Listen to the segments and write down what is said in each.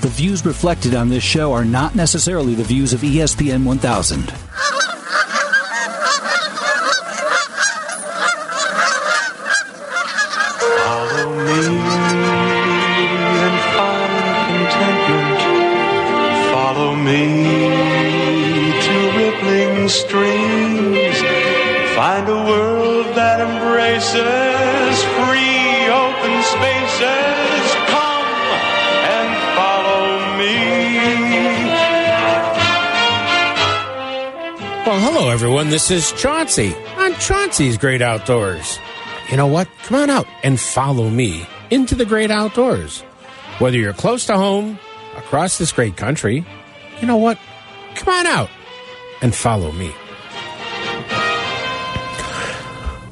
The views reflected on this show are not necessarily the views of ESPN 1000. Everyone. This is Chauncey on Chauncey's Great Outdoors. You know what? Come on out and follow me into the great outdoors. Whether you're close to home, across this great country, you know what? Come on out and follow me.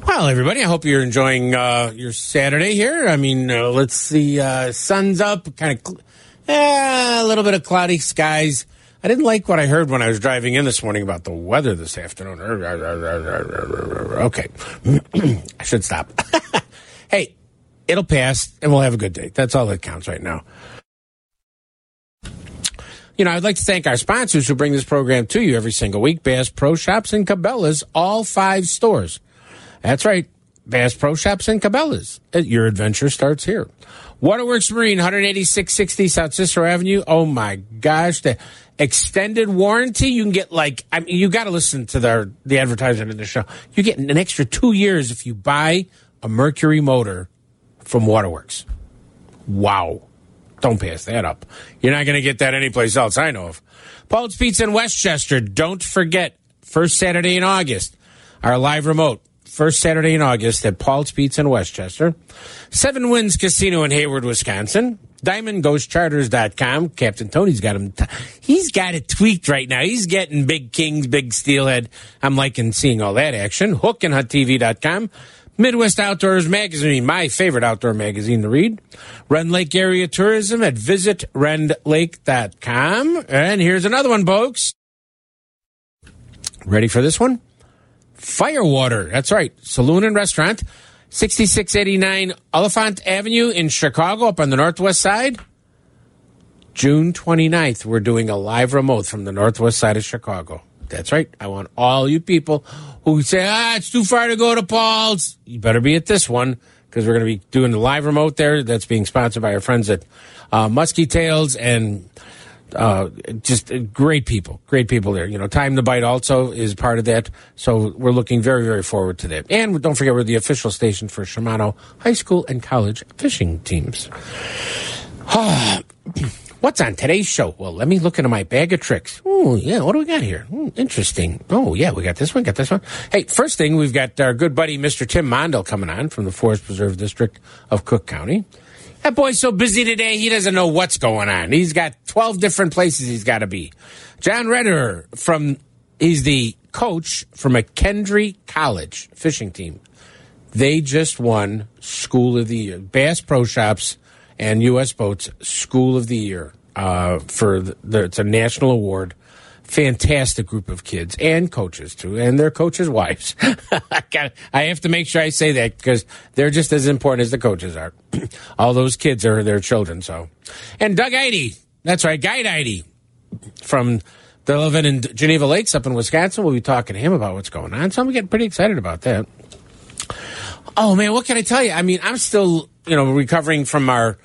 Well, everybody, I hope you're enjoying uh, your Saturday here. I mean, uh, let's see, uh, sun's up, kind of eh, a little bit of cloudy skies. I didn't like what I heard when I was driving in this morning about the weather this afternoon. Okay, I should stop. hey, it'll pass and we'll have a good day. That's all that counts right now. You know, I'd like to thank our sponsors who bring this program to you every single week Bass Pro Shops and Cabela's, all five stores. That's right, Bass Pro Shops and Cabela's. Your adventure starts here. Waterworks Marine, 18660 South Cicero Avenue. Oh my gosh, the extended warranty you can get like I mean, you got to listen to the the advertisement in the show. You get an extra two years if you buy a Mercury motor from Waterworks. Wow. Don't pass that up. You're not going to get that anyplace else I know of. Paul's Pizza in Westchester. Don't forget, first Saturday in August, our live remote. First Saturday in August at Paul's Pizza in Westchester. Seven Winds Casino in Hayward, Wisconsin. DiamondGhostCharters.com. Captain Tony's got him. T- he's got it tweaked right now. He's getting big kings, big steelhead. I'm liking seeing all that action. HookandHuntTV.com. Midwest Outdoors Magazine, my favorite outdoor magazine to read. Rend Lake Area Tourism at visitrendlake.com. And here's another one, folks. Ready for this one? Firewater. That's right. Saloon and restaurant. 6689 Oliphant Avenue in Chicago, up on the northwest side. June 29th, we're doing a live remote from the northwest side of Chicago. That's right. I want all you people who say, ah, it's too far to go to Paul's. You better be at this one because we're going to be doing the live remote there. That's being sponsored by our friends at uh, Muskie Tails and uh, just great people, great people there. You know, Time to Bite also is part of that. So we're looking very, very forward to that. And don't forget, we're the official station for Shimano high school and college fishing teams. What's on today's show? Well, let me look into my bag of tricks. Oh, yeah, what do we got here? Hmm, interesting. Oh, yeah, we got this one, got this one. Hey, first thing, we've got our good buddy, Mr. Tim Mondel, coming on from the Forest Preserve District of Cook County. That boy's so busy today, he doesn't know what's going on. He's got 12 different places he's got to be. John Redder from, he's the coach for McKendree College fishing team. They just won School of the Year. Bass Pro Shops and U.S. Boats School of the Year uh, for the, the, it's a national award. Fantastic group of kids and coaches too, and their coaches' wives. I, got, I have to make sure I say that because they're just as important as the coaches are. All those kids are their children. So, and Doug Eide, that's right, Guide Eide from the living in Geneva Lakes up in Wisconsin. We'll be talking to him about what's going on. So I'm getting pretty excited about that. Oh man, what can I tell you? I mean, I'm still, you know, recovering from our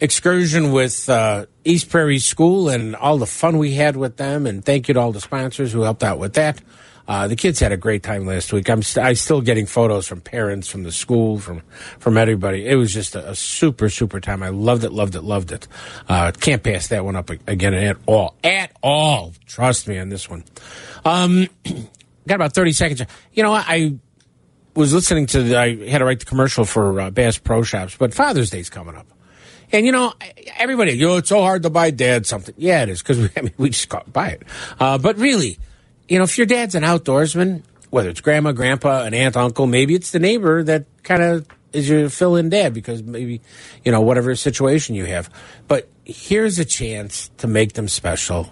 excursion with uh, East Prairie School and all the fun we had with them. And thank you to all the sponsors who helped out with that. Uh, the kids had a great time last week. I'm st- I still getting photos from parents, from the school, from from everybody. It was just a, a super super time. I loved it, loved it, loved it. Uh, can't pass that one up again at all, at all. Trust me on this one. Um, got about thirty seconds. You know, I was listening to. The, I had to write the commercial for uh, Bass Pro Shops, but Father's Day's coming up. And you know, everybody, you know, it's so hard to buy dad something. Yeah, it is because we, I mean, we just can't buy it. Uh, but really, you know, if your dad's an outdoorsman, whether it's grandma, grandpa, an aunt, uncle, maybe it's the neighbor that kind of is your fill-in dad because maybe, you know, whatever situation you have. But here's a chance to make them special.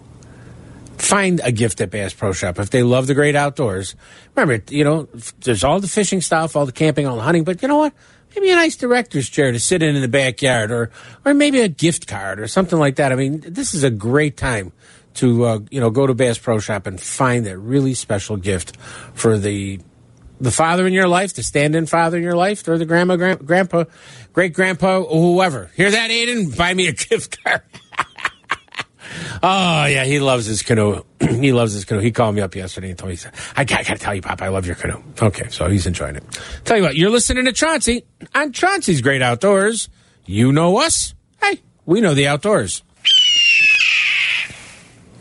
Find a gift at Bass Pro Shop if they love the great outdoors. Remember, you know, there's all the fishing stuff, all the camping, all the hunting, but you know what? Maybe a nice director's chair to sit in in the backyard, or or maybe a gift card or something like that. I mean, this is a great time to uh, you know go to Bass Pro Shop and find that really special gift for the the father in your life, the stand-in father in your life, or the grandma, grand, grandpa, great grandpa, whoever. Hear that, Aiden? Buy me a gift card. Oh yeah, he loves his canoe. he loves his canoe. He called me up yesterday and told me, I, got, I gotta tell you, Pop, I love your canoe. Okay, so he's enjoying it. Tell you what, you're listening to Chauncey on Chauncey's Great Outdoors. You know us. Hey, we know the outdoors.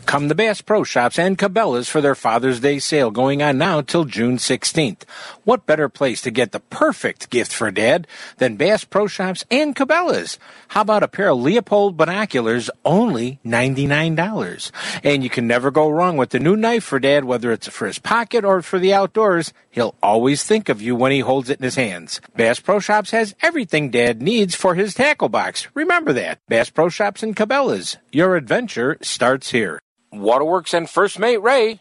Come to Bass Pro Shops and Cabela's for their Father's Day sale going on now till June 16th. What better place to get the perfect gift for Dad than Bass Pro Shops and Cabela's? How about a pair of Leupold binoculars, only $99? And you can never go wrong with the new knife for Dad, whether it's for his pocket or for the outdoors. He'll always think of you when he holds it in his hands. Bass Pro Shops has everything Dad needs for his tackle box. Remember that. Bass Pro Shops and Cabela's. Your adventure starts here. Waterworks and First Mate Ray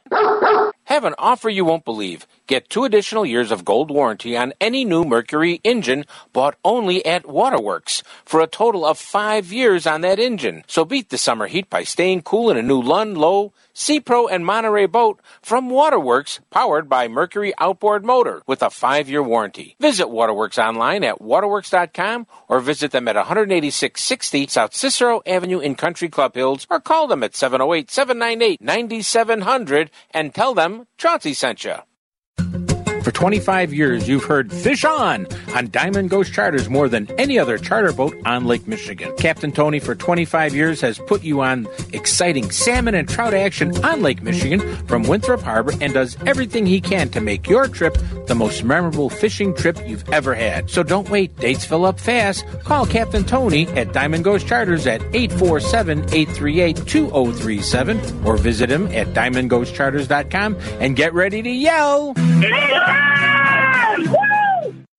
have an offer you won't believe. Get two additional years of gold warranty on any new Mercury engine bought only at Waterworks for a total of five years on that engine. So beat the summer heat by staying cool in a new Lund, Lowe, Sea Pro, and Monterey boat from Waterworks, powered by Mercury outboard motor with a five-year warranty. Visit Waterworks online at waterworks.com or visit them at 18660 South Cicero Avenue in Country Club Hills or call them at 708-798-9700 and tell them Chauncey sent you. For 25 years, you've heard Fish On on Diamond Ghost Charters more than any other charter boat on Lake Michigan. Captain Tony, for 25 years, has put you on exciting salmon and trout action on Lake Michigan from Winthrop Harbor and does everything he can to make your trip the most memorable fishing trip you've ever had. So don't wait, dates fill up fast. Call Captain Tony at Diamond Ghost Charters at 847 838 2037 or visit him at diamondghostcharters.com and get ready to yell.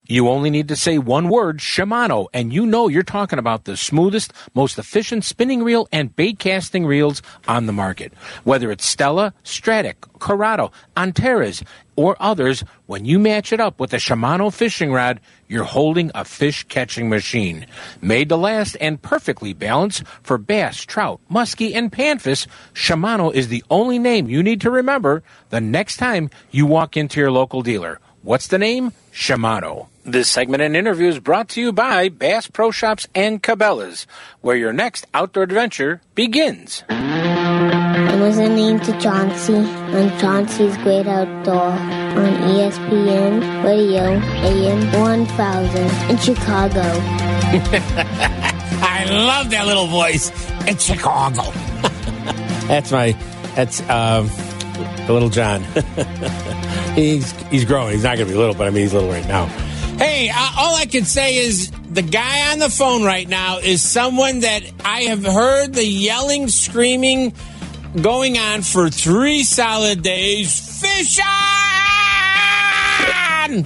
You only need to say one word, Shimano, and you know you're talking about the smoothest, most efficient spinning reel and bait casting reels on the market. Whether it's Stella, Stradic, Curado, Antares, or others, when you match it up with a Shimano fishing rod, you're holding a fish catching machine. Made to last and perfectly balanced for bass, trout, muskie, and panfish, Shimano is the only name you need to remember the next time you walk into your local dealer. What's the name? Shimano. This segment and interview is brought to you by Bass Pro Shops and Cabela's, where your next outdoor adventure begins. I'm listening to Chauncey on Chauncey's Great Outdoor on ESPN Radio AM 1000 in Chicago. I love that little voice in Chicago. that's my, that's um, the little John. he's he's growing. He's not going to be little, but I mean he's little right now. Hey, uh, all I can say is the guy on the phone right now is someone that I have heard the yelling, screaming going on for three solid days. Fish on!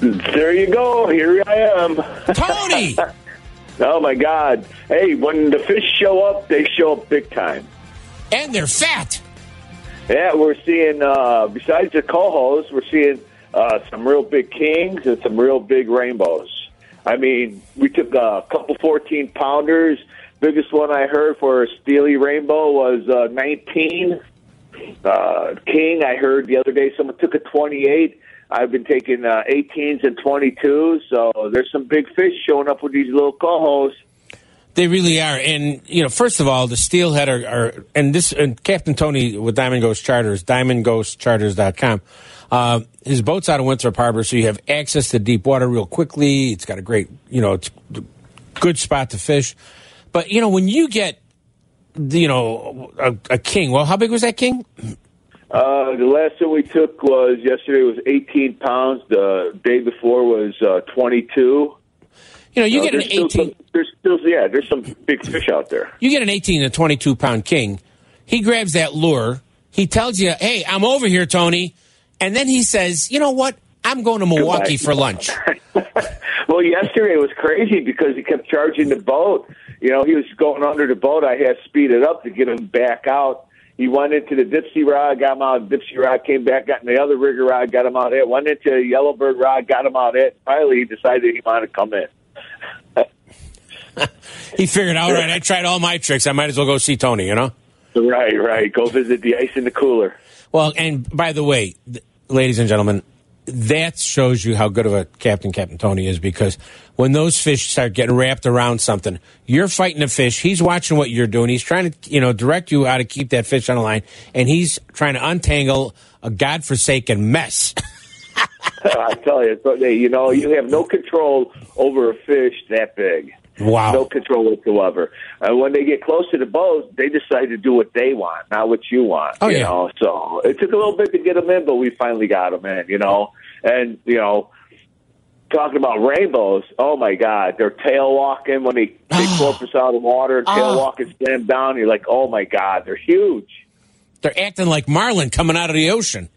There you go. Here I am. Tony! oh my God! Hey, when the fish show up, they show up big time. and they're fat. Yeah, we're seeing. Uh, besides the cohos, we're seeing uh, some real big kings and some real big rainbows. I mean, we took a couple fourteen pounders. Biggest one I heard for a steely rainbow was uh, nineteen. Uh, king, I heard the other day someone took a twenty-eight. I've been taking uh, 18s and 22s, so there's some big fish showing up with these little cohos. They really are, and you know, first of all, the steelhead are, are and this and Captain Tony with Diamond Ghost Charters, DiamondGhostCharters.com. Uh, his boat's out of Winthrop Harbor, so you have access to deep water real quickly. It's got a great, you know, it's a good spot to fish. But you know, when you get, you know, a, a king. Well, how big was that king? Uh, the last one we took was yesterday was 18 pounds. The day before was uh, 22. You know, you Uh, get an eighteen. some- there's still, yeah, there's some big fish out there. you get an 18 to 22 pound king. He grabs that lure. He tells you, hey, I'm over here, Tony. And then he says, you know what? I'm going to Milwaukee for lunch. well, yesterday was crazy because he kept charging the boat. You know, he was going under the boat. I had to speed it up to get him back out. He went into the Dipsy rod, got him out. Dipsy rod came back, got in the other rigger rod, got him out it. Went into Yellowbird rod, got him out it. Finally, he decided he wanted to come in. He figured, all right, I tried all my tricks. I might as well go see Tony, you know? Right, right. Go visit the ice in the cooler. Well, and by the way, th- ladies and gentlemen, that shows you how good of a captain Captain Tony is because when those fish start getting wrapped around something, you're fighting a fish. He's watching what you're doing. He's trying to, you know, direct you how to keep that fish on the line, and he's trying to untangle a godforsaken mess. I tell you, so you know, you have no control over a fish that big. Wow. No control whatsoever. And when they get close to the boat, they decide to do what they want, not what you want. Oh, you yeah. know, so it took a little bit to get them in, but we finally got them in. You know, and you know, talking about rainbows. Oh my God, they're tail walking when they they corpus out of the water, and tail Oh. walking, slam down. You're like, oh my God, they're huge. They're acting like Marlin coming out of the ocean.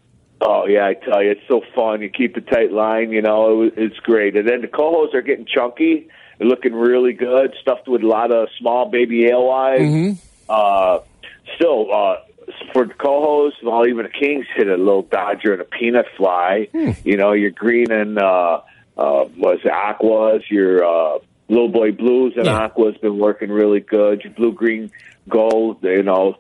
Oh yeah, I tell you, it's so fun. You keep a tight line, you know, it, it's great. And then the cohos are getting chunky. They're looking really good, stuffed with a lot of small baby alewives. Uh, still, uh, for the cohos, well, even the kings hit a little dodger and a peanut fly. You know, your green and uh, uh, was aquas, your uh, little boy blues and Yeah. aquas been working really good. Your blue green gold, you know,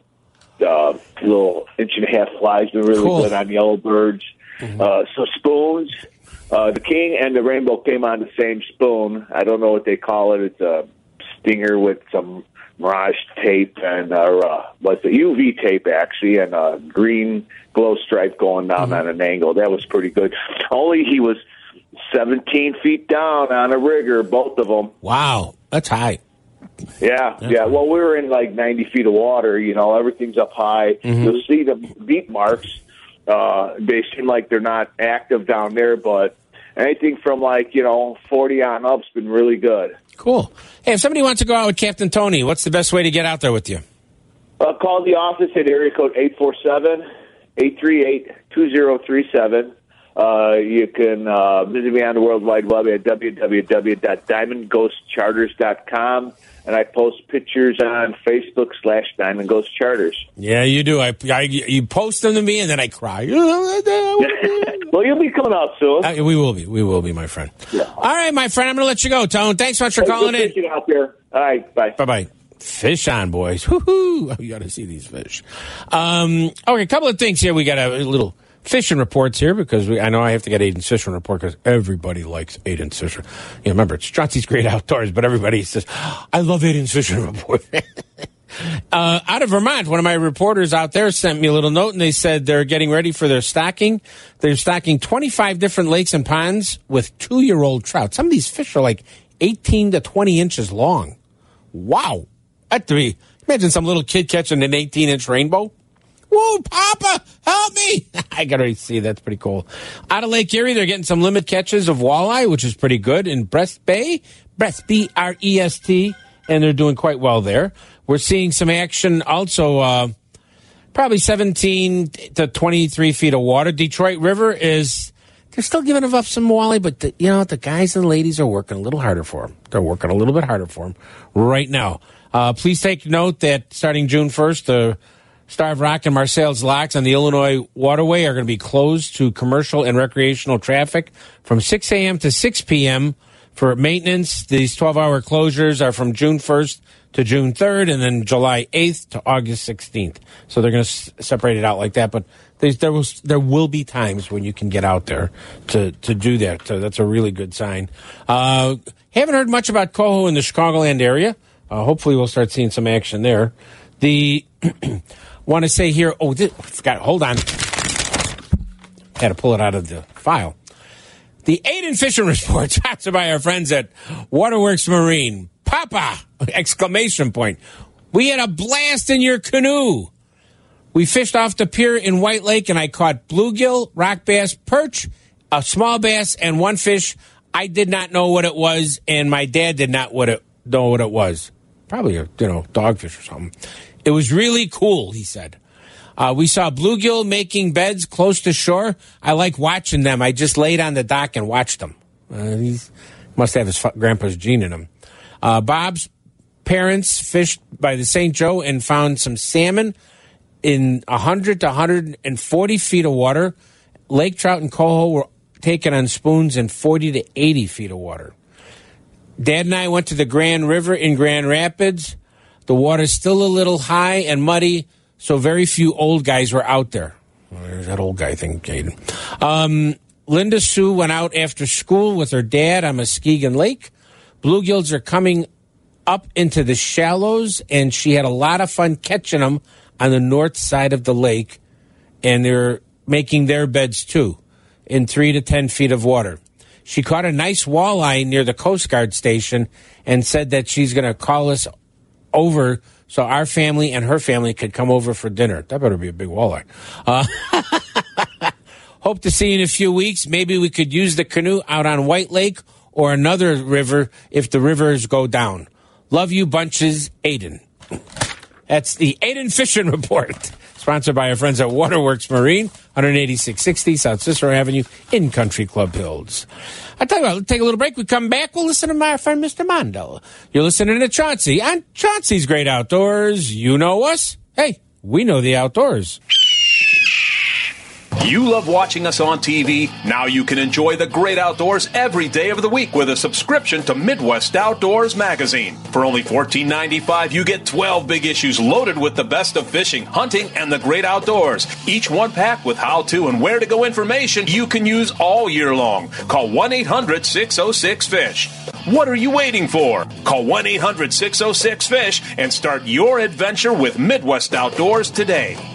uh, little inch and a half flies been really Cool. good on yellow birds. Uh, so spoons, uh, the king and the rainbow came on the same spoon. I don't know what they call it. It's a stinger with some mirage tape and uh, uh, what's the UV tape actually, and a green glow stripe going down on an angle. That was pretty good. Only he was 17 feet down on a rigger, both of them. Wow, that's high. Yeah, yeah. Well, we were in like 90 feet of water. You know, everything's up high. You'll see the beat marks. Uh, they seem like they're not active down there, but anything from like you know 40 on up's been really good. Cool. Hey, if somebody wants to go out with Captain Tony, what's the best way to get out there with you? Uh, call the office at area code 847-838-2037. Uh, you can uh, visit me on the World Wide Web at www.diamondghostcharters.com, and I post pictures on Facebook slash Diamond Ghost Charters. Yeah, you do. I, I you post them to me, and then I cry. well, you'll be coming out soon. Uh, we will be. We will be, my friend. All right, my friend. I'm going to let you go, Tone. Thanks so much for calling Good in. out there. All right, bye. Bye bye. Fish on, boys. Woohoo! Oh, you got to see these fish. Um, okay, a couple of things here. We got a little fishing reports here because we, I know I have to get Aiden's fishing report because everybody likes Aiden's fishing. Yeah, remember, it's Chauncey's Great Outdoors, but everybody says, I love Aiden's fishing report. uh, out of Vermont, one of my reporters out there sent me a little note and they said they're getting ready for their stocking. They're stocking 25 different lakes and ponds with two year old trout. Some of these fish are like 18 to 20 inches long. Wow. That to be, imagine some little kid catching an 18 inch rainbow. Whoa, Papa, help me. I got to see. That's pretty cool. Out of Lake Erie, they're getting some limit catches of walleye, which is pretty good in Brest Bay, Brest, B R E S T, and they're doing quite well there. We're seeing some action also, uh, probably 17 to 23 feet of water. Detroit River is, they're still giving up some walleye, but the, you know, the guys and the ladies are working a little harder for them. They're working a little bit harder for them right now. Uh, please take note that starting June 1st, the Starve Rock and Marseilles locks on the Illinois waterway are going to be closed to commercial and recreational traffic from 6 a.m. to 6 p.m. for maintenance. These 12 hour closures are from June 1st to June 3rd and then July 8th to August 16th. So they're going to separate it out like that. But there, will, there will be times when you can get out there to, to do that. So that's a really good sign. Uh, haven't heard much about Coho in the Chicagoland area. Uh, hopefully, we'll start seeing some action there. The want to say here. Oh, this, forgot. Hold on. Had to pull it out of the file. The Aiden Fishing Report, sponsored by our friends at Waterworks Marine. Papa! Exclamation point. We had a blast in your canoe. We fished off the pier in White Lake and I caught bluegill, rock bass, perch, a small bass, and one fish. I did not know what it was, and my dad did not know what it was. Probably a you know dogfish or something. It was really cool, he said. Uh, we saw bluegill making beds close to shore. I like watching them. I just laid on the dock and watched them. Uh, he must have his grandpa's gene in him. Uh, Bob's parents fished by the St. Joe and found some salmon in 100 to 140 feet of water. Lake trout and coho were taken on spoons in 40 to 80 feet of water. Dad and I went to the Grand River in Grand Rapids. The water's still a little high and muddy, so very few old guys were out there. There's that old guy thing, Caden. Um, Linda Sue went out after school with her dad on Muskegon Lake. Bluegills are coming up into the shallows, and she had a lot of fun catching them on the north side of the lake, and they're making their beds too in three to 10 feet of water. She caught a nice walleye near the Coast Guard station and said that she's going to call us over so our family and her family could come over for dinner. That better be a big walleye. Uh, hope to see you in a few weeks. Maybe we could use the canoe out on White Lake or another river if the rivers go down. Love you bunches, Aiden. That's the Aiden Fishing Report, sponsored by our friends at Waterworks Marine, 18660 South Cicero Avenue in Country Club Hills. I tell you what, let's take a little break. We come back, we'll listen to my friend Mr. Mondel. You're listening to Chauncey on Chauncey's Great Outdoors. You know us. Hey, we know the outdoors. You love watching us on TV? Now you can enjoy the great outdoors every day of the week with a subscription to Midwest Outdoors magazine. For only $14.95, you get 12 big issues loaded with the best of fishing, hunting, and the great outdoors. Each one packed with how to and where to go information you can use all year long. Call 1 800 606 FISH. What are you waiting for? Call 1 800 606 FISH and start your adventure with Midwest Outdoors today.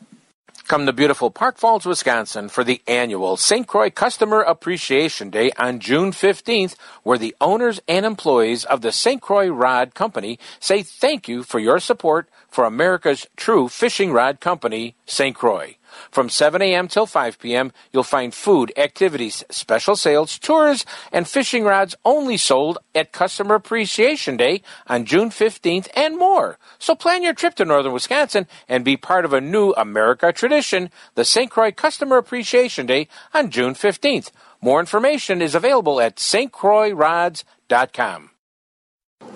Come to beautiful Park Falls, Wisconsin for the annual St. Croix Customer Appreciation Day on June 15th, where the owners and employees of the St. Croix Rod Company say thank you for your support for America's true fishing rod company, St. Croix. From 7 a.m. till 5 p.m., you'll find food, activities, special sales, tours, and fishing rods only sold at Customer Appreciation Day on June 15th and more. So plan your trip to northern Wisconsin and be part of a new America tradition, the St. Croix Customer Appreciation Day on June 15th. More information is available at stcroixrods.com.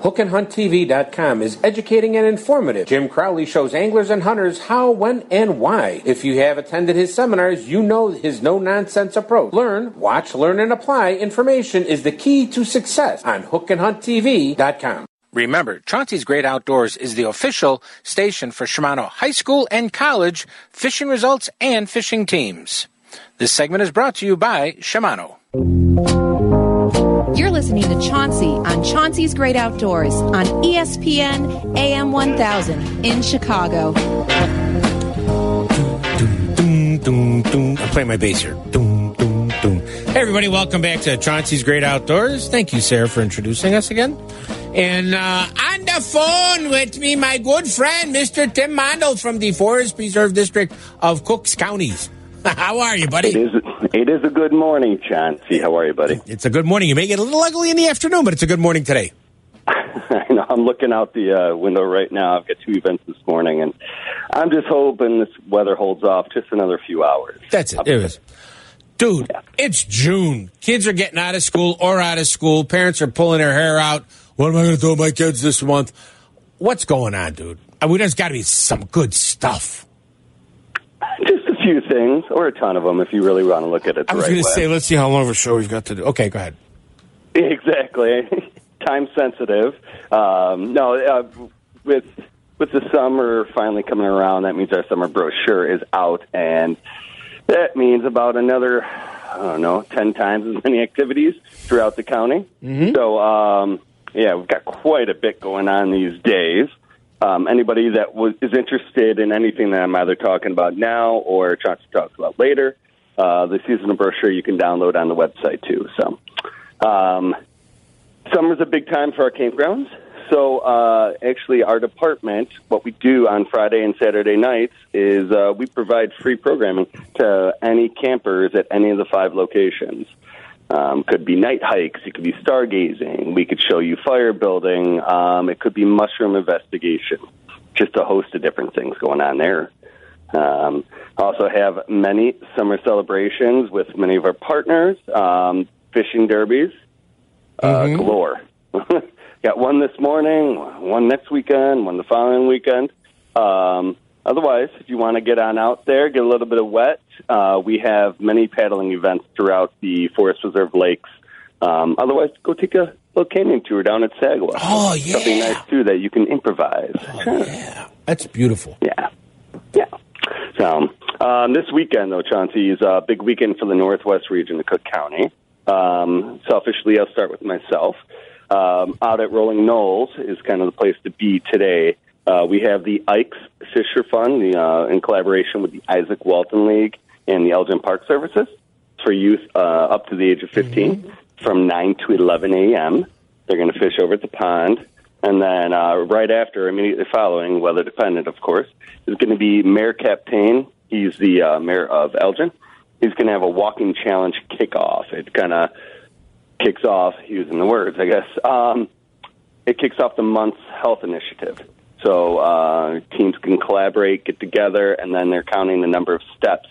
HookandHuntTV.com is educating and informative. Jim Crowley shows anglers and hunters how, when, and why. If you have attended his seminars, you know his no nonsense approach. Learn, watch, learn, and apply information is the key to success on HookandHuntTV.com. Remember, Chauncey's Great Outdoors is the official station for Shimano High School and College fishing results and fishing teams. This segment is brought to you by Shimano. You're listening to Chauncey on Chauncey's Great Outdoors on ESPN AM 1000 in Chicago. I'm playing my bass here. Hey, everybody, welcome back to Chauncey's Great Outdoors. Thank you, Sarah, for introducing us again. And uh, on the phone with me, my good friend, Mr. Tim Mondel from the Forest Preserve District of Cooks Counties. How are you, buddy? It is. It is a good morning, Chauncey. How are you, buddy? It's a good morning. You may get a little ugly in the afternoon, but it's a good morning today. I know. I'm looking out the uh, window right now. I've got two events this morning, and I'm just hoping this weather holds off just another few hours. That's it. It was. Dude, it's June. Kids are getting out of school or out of school. Parents are pulling their hair out. What am I going to do with my kids this month? What's going on, dude? I mean, there's got to be some good stuff. Few things, or a ton of them, if you really want to look at it. I was right going to say, let's see how long of a show we've got to do. Okay, go ahead. Exactly. Time sensitive. Um, no, uh, with with the summer finally coming around, that means our summer brochure is out, and that means about another, I don't know, ten times as many activities throughout the county. So um, yeah, we've got quite a bit going on these days. Um, anybody that was, is interested in anything that I'm either talking about now or trying to talk about later, uh, the seasonal brochure you can download on the website too. So, um, summer's a big time for our campgrounds. So, uh, actually, our department, what we do on Friday and Saturday nights is uh, we provide free programming to any campers at any of the five locations. Um, could be night hikes. It could be stargazing. We could show you fire building. Um, it could be mushroom investigation. Just a host of different things going on there. Um, also have many summer celebrations with many of our partners. Um, fishing derbies, uh, galore. Got one this morning, one next weekend, one the following weekend. Um, otherwise, if you want to get on out there, get a little bit of wet, uh, we have many paddling events throughout the Forest Reserve lakes. Um, otherwise, go take a little canyon tour down at Sagawau. Oh, yeah. Something nice too that you can improvise. That's beautiful. Yeah, yeah. So um, this weekend, though, Chauncey is a big weekend for the Northwest region of Cook County. Um, selfishly, I'll start with myself. Um, out at Rolling Knolls is kind of the place to be today. Uh, we have the Ike's Fisher Fund the, uh, in collaboration with the Izaak Walton League and the Elgin Park Services for youth uh, up to the age of 15 from 9 to 11 a.m. They're going to fish over at the pond. And then uh, right after, immediately following, weather dependent, of course, is going to be Mayor Kaptain. He's the uh, mayor of Elgin. He's going to have a walking challenge kickoff. It kind of kicks off, using the words, I guess. Um, it kicks off the month's health initiative. So uh, teams can collaborate, get together, and then they're counting the number of steps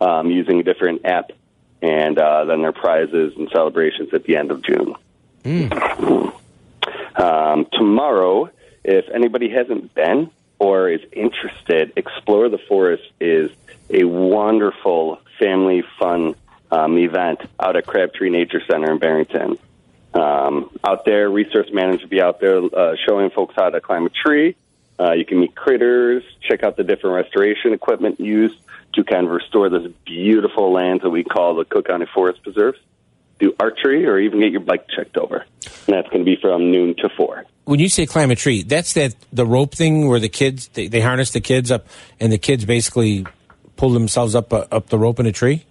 um, using a different app, and uh, then their prizes and celebrations at the end of June. Um, tomorrow, if anybody hasn't been or is interested, Explore the Forest is a wonderful family fun um, event out at Crabtree Nature Center in Barrington. Um, out there, resource managers will be out there uh, showing folks how to climb a tree. Uh, you can meet critters, check out the different restoration equipment used to kind of restore this beautiful lands that we call the Cook County Forest Preserves. Do archery or even get your bike checked over. And that's going to be from noon to 4. When you say climb a tree, that's that the rope thing where the kids they, they harness the kids up, and the kids basically pull themselves up uh, up the rope in a tree.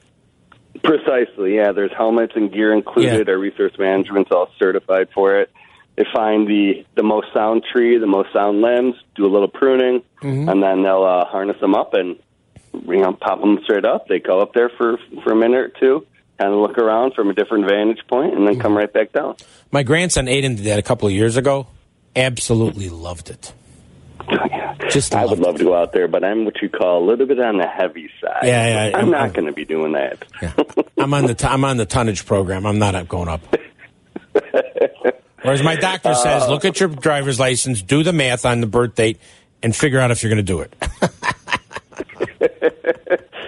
Precisely, yeah. There's helmets and gear included. Yeah. Our resource management's all certified for it. They find the the most sound tree, the most sound limbs, do a little pruning, and then they'll uh, harness them up and you know pop them straight up. They go up there for for a minute or two, kind of look around from a different vantage point, and then come right back down. My grandson Aiden did that a couple of years ago. Absolutely loved it. Just I would love to go out there, but I'm what you call a little bit on the heavy side. Yeah, yeah, I'm, I'm- not going to be doing that. Yeah. I'm on the t- I'm on the tonnage program. I'm not going up. Whereas my doctor says, uh, look at your driver's license, do the math on the birth date, and figure out if you're going to do it.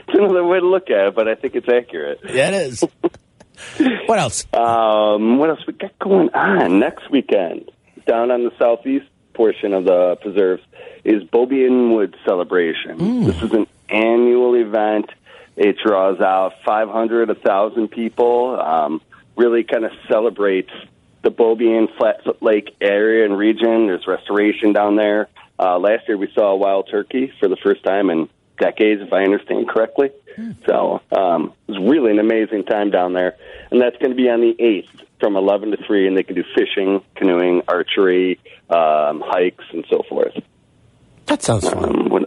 It's another way to look at it, but I think it's accurate. yeah, it is. what else? Um, what else we got going on next weekend? Down on the southeast portion of the preserves is Beaubien Wood Celebration. This is an annual event. It draws out 500, 1,000 people. Um, really kind of celebrates the Beaubien Flatfoot Lake area and region. There's restoration down there. Uh, last year we saw a wild turkey for the first time in decades, if I understand correctly. So um, it was really an amazing time down there, and that's going to be on the eighth from eleven to three, and they can do fishing, canoeing, archery, um, hikes, and so forth. That sounds fun. Um, when,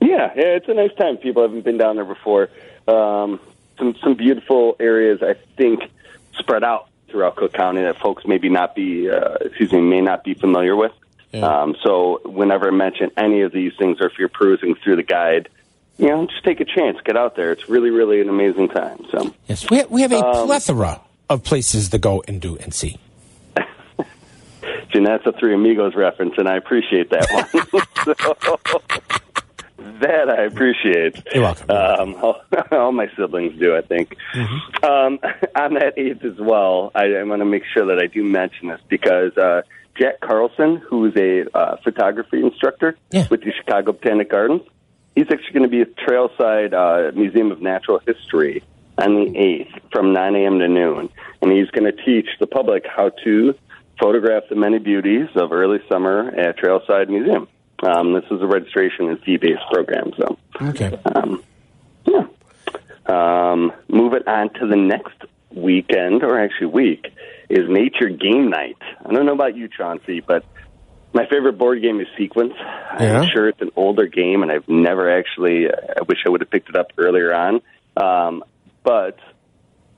yeah, yeah, it's a nice time. People haven't been down there before. Um, some some beautiful areas, I think, spread out throughout Cook County that folks maybe not be, uh, excuse me, may not be familiar with. Um, so whenever I mention any of these things, or if you're perusing through the guide, you know, just take a chance, get out there. It's really, really an amazing time. So. Yes, we have, we have a Um, plethora of places to go and do and see. Jen, that's a Three Amigos reference, and I appreciate that one. So, that I appreciate. You're welcome. Um, all, all my siblings do, I think. Um, on that eighth as well, I, I want to make sure that I do mention this because uh, Jack Carlson, who is a uh, photography instructor Yeah. with the Chicago Botanic Gardens, he's actually going to be at Trailside uh, Museum of Natural History on the 8th from 9 a.m. to noon. And he's going to teach the public how to photograph the many beauties of early summer at Trailside Museum. Um, this is a registration and fee-based program, so Okay. um, yeah. Um, moving on to the next weekend, or actually week, is Nature Game Night. I don't know about you, Chauncey, but my favorite board game is Sequence. Yeah. I'm sure it's an older game, and I've never actually. I wish I would have picked it up earlier on. Um, but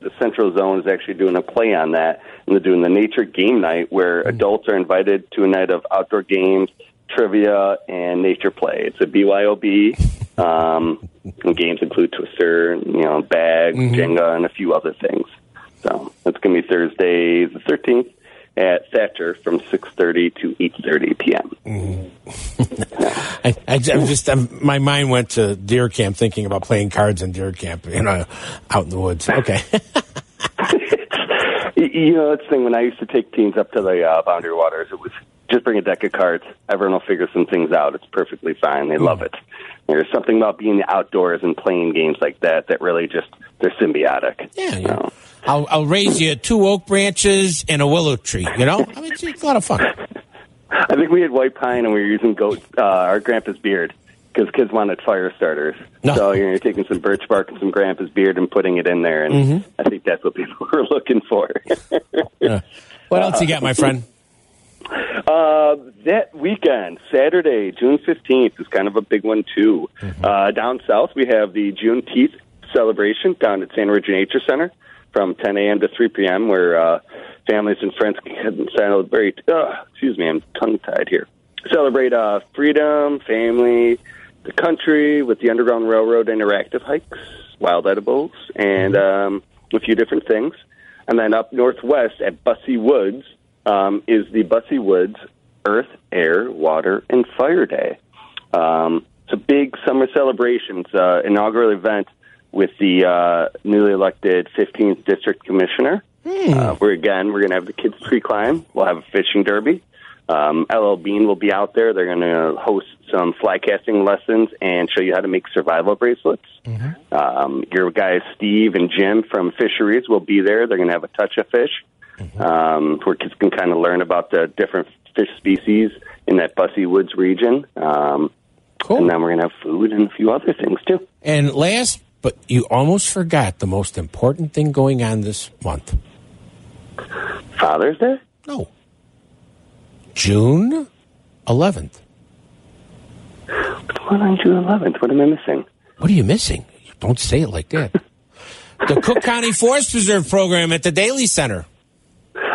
the Central Zone is actually doing a play on that, and they're doing the Nature Game Night, where adults are invited to a night of outdoor games, trivia, and nature play. It's a BYOB. Um, and games include Twister, you know, Bag, Jenga, and a few other things. So it's going to be Thursday the 13th at Thatcher from 6:30 to 8:30 p.m. I, I, I'm just I'm, my mind went to deer camp, thinking about playing cards in deer camp, you know, out in the woods. Okay. You know, that's the thing. When I used to take teams up to the uh, Boundary Waters, it was just bring a deck of cards. Everyone will figure some things out. It's perfectly fine. They love it. There's something about being outdoors and playing games like that that really just they're symbiotic. Yeah, yeah. I'll, I'll raise you two oak branches and a willow tree. You know, I mean, it's a lot of fun. I think we had white pine and we were using goat uh, our grandpa's beard because kids wanted fire starters. No. So you know, you're taking some birch bark and some grandpa's beard and putting it in there, and Mm-hmm. I think that's what people were looking for. What else you got, my friend? Uh, that weekend, Saturday, June 15th, is kind of a big one, too. Uh, down south, we have the Juneteenth celebration down at Sandridge Nature Center from 10 a.m. to 3 p.m., where uh, families and friends can celebrate, uh, excuse me, I'm tongue tied here, celebrate uh, freedom, family, the country with the Underground Railroad interactive hikes, wild edibles, and um, a few different things. And then up northwest at Busse Woods um, is the Busse Woods Earth, Air, Water, and Fire Day. Um, it's a big summer celebration. It's an inaugural event with the uh, newly elected 15th District Commissioner. Uh, where again, we're going to have the kids pre-climb. We'll have a fishing derby. Um, LL Bean will be out there. They're going to host some fly casting lessons and show you how to make survival bracelets. Um, your guys, Steve and Jim from Fisheries, will be there. They're going to have a touch of fish um, where kids can kind of learn about the different fish species in that Busse Woods region. Um, Cool. And then we're going to have food and a few other things, too. And last, but you almost forgot the most important thing going on this month. Father's Day? No. June 11th. What's going on June 11th? What am I missing? What are you missing? Don't say it like that. the Cook County Forest Preserve program at the Daley Center.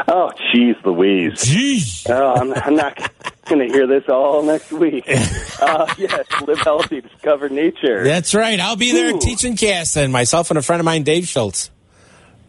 Oh, jeez Louise. Jeez. Oh, I'm, I'm not going to hear this all next week. Uh, yes, live healthy, discover nature. That's right. I'll be there Ooh. teaching Cass and myself and a friend of mine, Dave Schultz.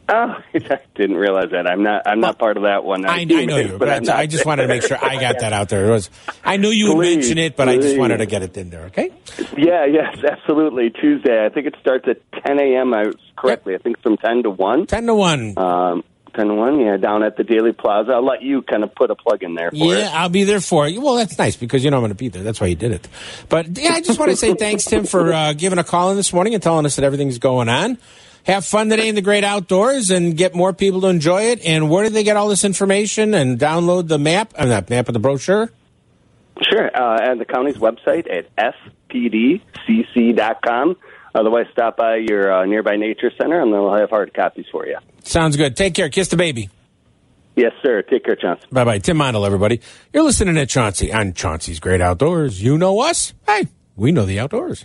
Oh, I didn't realize that. I'm not. I'm not part of that one. I, I know you, but I, not. Just wanted to make sure I got that out there. It was, I knew you would Please, mention it, but I just wanted to get it in there. Okay. Yeah, yes, absolutely. Tuesday. I think it starts at 10 a.m. I correctly. I think from 10 to 1. Ten to one. Um, 10 to 1. Yeah, down at the Daley Plaza. I'll let you kind of put a plug in there for Yeah, it. I'll be there for you. Well, that's nice because you know I'm going to be there. That's why you did it. But yeah, I just want to say thanks, Tim, for uh, giving a call in this morning and telling us that everything's going on. Have fun today in the great outdoors and get more people to enjoy it. And where do they get all this information and download the map? Uh, not map of the brochure. Sure. Uh, at the county's website at fpdcc.com. Otherwise, stop by your uh, nearby nature center and they'll have hard copies for you. Sounds good. Take care. Kiss the baby. Yes, sir. Take care, Johnson. Bye bye. Tim Mondel, everybody. You're listening to Chauncey on Chauncey's Great Outdoors. You know us. Hey, we know the outdoors.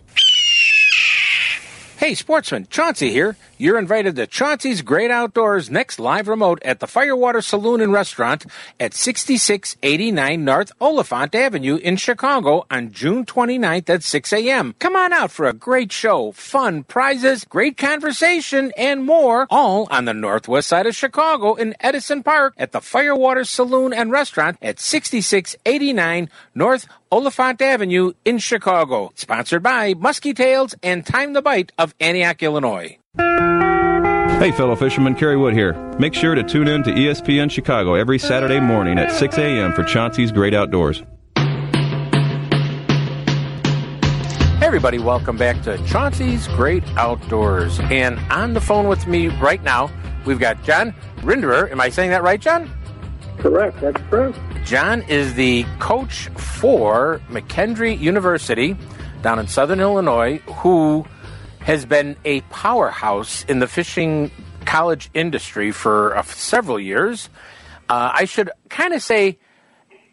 Hey, sportsman, Chauncey here. You're invited to Chauncey's Great Outdoors next live remote at the Firewater Saloon and Restaurant at 6689 North Oliphant Avenue in Chicago on June 29th at 6 a.m. Come on out for a great show, fun, prizes, great conversation, and more, all on the northwest side of Chicago in Edison Park at the Firewater Saloon and Restaurant at 6689 North Oliphant Avenue in Chicago. Sponsored by Muskie Tails and Time the Bite of Antioch, Illinois. Hey, fellow fishermen, Kerry Wood here. Make sure to tune in to ESPN Chicago every Saturday morning at 6 a.m. for Chauncey's Great Outdoors. Hey, everybody, welcome back to Chauncey's Great Outdoors. And on the phone with me right now, we've got John Rinderer. Am I saying that right, John? Correct. That's correct. John is the coach for McKendree University down in Southern Illinois, who has been a powerhouse in the fishing college industry for uh, several years. Uh, I should kind of say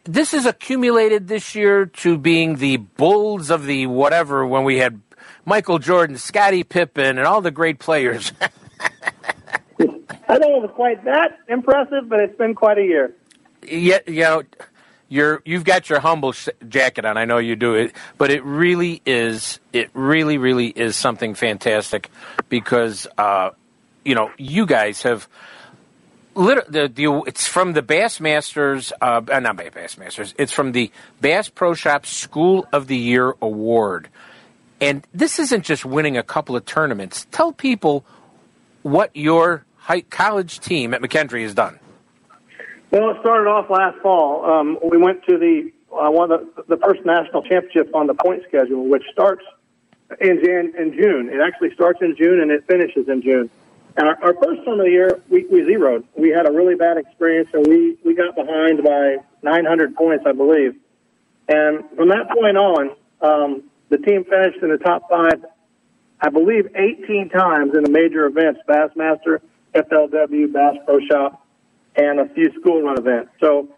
this is accumulated this year to being the bulls of the whatever when we had Michael Jordan, Scottie Pippen, and all the great players. I don't know if it's quite that impressive, but it's been quite a year. Yeah, you know, you're you've got your humble sh- jacket on. I know you do it, but it really is. It really, really is something fantastic because uh, you know you guys have. The, the, it's from the Bassmasters, uh, uh, not Bassmasters. It's from the Bass Pro Shop School of the Year Award, and this isn't just winning a couple of tournaments. Tell people what your high college team at McKendree has done. Well, it started off last fall. Um, we went to the uh, one the, the first national championship on the point schedule, which starts in Jan in June. It actually starts in June and it finishes in June. And our, our first time of the year, we, we zeroed. We had a really bad experience, and we we got behind by 900 points, I believe. And from that point on, um, the team finished in the top five, I believe, 18 times in the major events: Bassmaster, FLW, Bass Pro Shop, and a few school run events. So